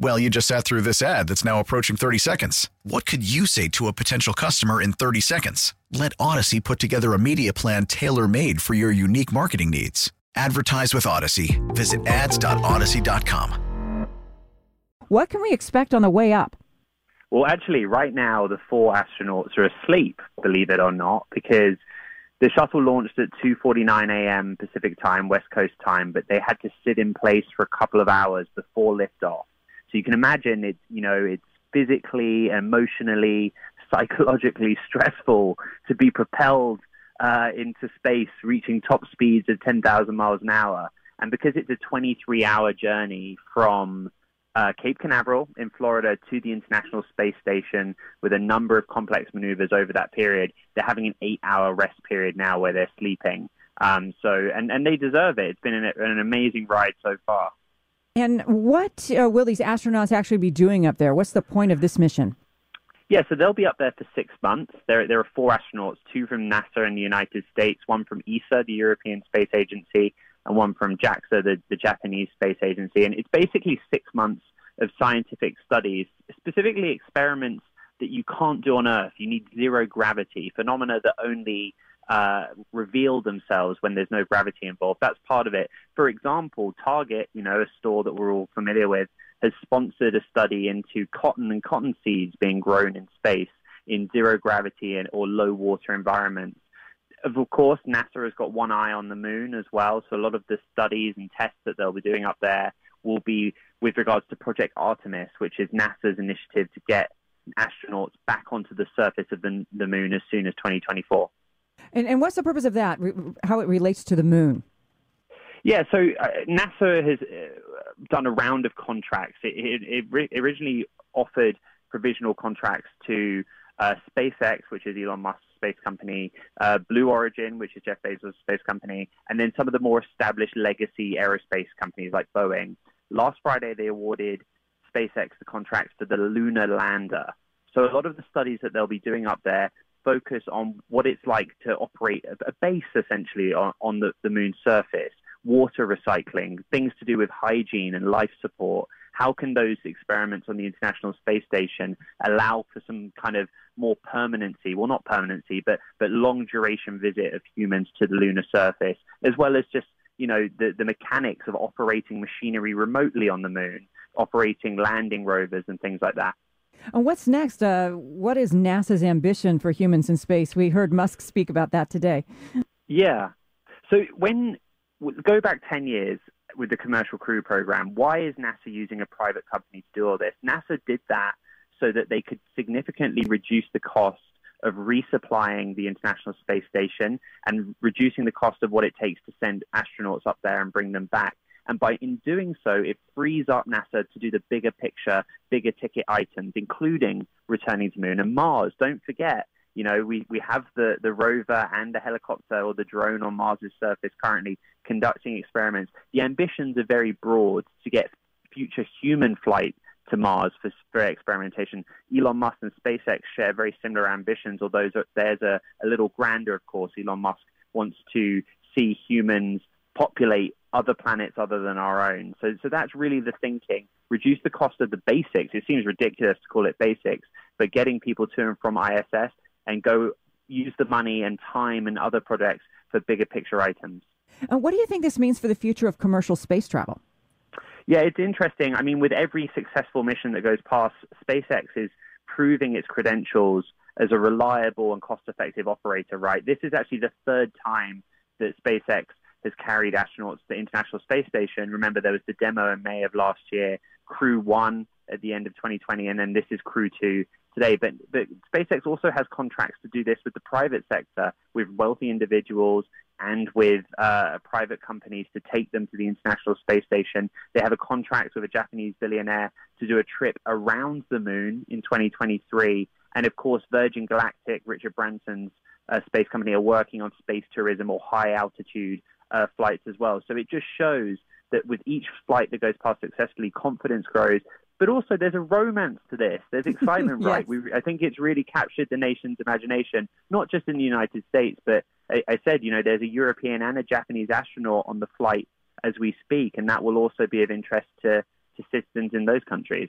Well, you just sat through this ad that's now approaching 30 seconds. What could you say to a potential customer in 30 seconds? Let Audacy put together a media plan tailor made for your unique marketing needs. Advertise with Audacy. Visit ads.audacy.com. What can we expect on the way up? Well, actually, right now, the four astronauts are asleep, believe it or not, because the shuttle launched at 2:49 a.m. Pacific time, West Coast time, but they had to sit in place for a couple of hours before liftoff. So you can imagine it's, you know, it's physically, emotionally, psychologically stressful to be propelled uh, into space, reaching top speeds of 10,000 miles an hour. And because it's a 23 hour journey from uh, Cape Canaveral in Florida to the International Space Station with a number of complex maneuvers over that period, they're having an eight hour rest period now where they're sleeping. Um, so, and, and they deserve it. It's been an, an amazing ride so far. And what uh, will these astronauts actually be doing up there? What's the point of this mission? Yeah, so they'll be up there for six months. There, there are four astronauts, two from NASA in the United States, one from ESA, the European Space Agency, and one from JAXA, the, the Japanese Space Agency. And it's basically six months of scientific studies, specifically experiments that you can't do on Earth. You need zero gravity, phenomena that only uh, reveal themselves when there's no gravity involved. That's part of it. For example, Target, you know, a store that we're all familiar with, has sponsored a study into cotton and cotton seeds being grown in space in zero gravity and, or low water environments. Of course, NASA has got one eye on the moon as well, so a lot of the studies and tests that they'll be doing up there will be with regards to Project Artemis, which is NASA's initiative to get astronauts back onto the surface of the, the moon as soon as 2024. And, and what's the purpose of that? How it relates to the moon? Yeah, so uh, NASA has uh, done a round of contracts. It, it, it originally offered provisional contracts to uh, SpaceX, which is Elon Musk's space company, uh, Blue Origin, which is Jeff Bezos' space company, and then some of the more established legacy aerospace companies like Boeing. Last Friday, they awarded SpaceX the contracts for the lunar lander. So a lot of the studies that they'll be doing up there focus on what it's like to operate a, base essentially on, the, the moon's surface, water recycling, things to do with hygiene and life support. How can those experiments on the International Space Station allow for some kind of more permanency? Well, not permanency, but but long duration visit of humans to the lunar surface, as well as just you know the the mechanics of operating machinery remotely on the moon, operating landing rovers and things like that. And what's next? Uh, what is NASA's ambition for humans in space? We heard Musk speak about that today. Yeah. So when go back 10 years with the Commercial Crew Program, why is NASA using a private company to do all this? NASA did that so that they could significantly reduce the cost of resupplying the International Space Station and reducing the cost of what it takes to send astronauts up there and bring them back. And by in doing so, it frees up NASA to do the bigger picture, bigger ticket items, including returning to Moon and Mars. Don't forget, you know, we, we have the, the rover and the helicopter or the drone on Mars's surface currently conducting experiments. The ambitions are very broad to get future human flight to Mars for, for experimentation. Elon Musk and SpaceX share very similar ambitions, although there's a, a little grander, of course. Elon Musk wants to see humans populate other planets other than our own. So, so that's really the thinking. Reduce the cost of the basics. It seems ridiculous to call it basics, but getting people to and from ISS and go use the money and time and other projects for bigger picture items. And what do you think this means for the future of commercial space travel? Yeah, it's interesting. I mean, with every successful mission that goes past, SpaceX is proving its credentials as a reliable and cost effective operator, right? This is actually the third time that SpaceX has carried astronauts to the International Space Station. Remember, there was the demo in May of last year Crew One at the end of 2020, and then this is Crew Two today. But, but SpaceX also has contracts to do this with the private sector, with wealthy individuals and with uh, private companies to take them to the International Space Station. They have a contract with a Japanese billionaire to do a trip around the moon in 2023. And of course, Virgin Galactic, Richard Branson's uh, space company, are working on space tourism or high altitude uh, flights as well. So it just shows that with each flight that goes past successfully, confidence grows. But also, there's a romance to this. There's excitement, yes. right? We, I think it's really captured the nation's imagination, not just in the United States, but I, I said, you know, there's a European and a Japanese astronaut on the flight as we speak, and that will also be of interest to, to citizens in those countries.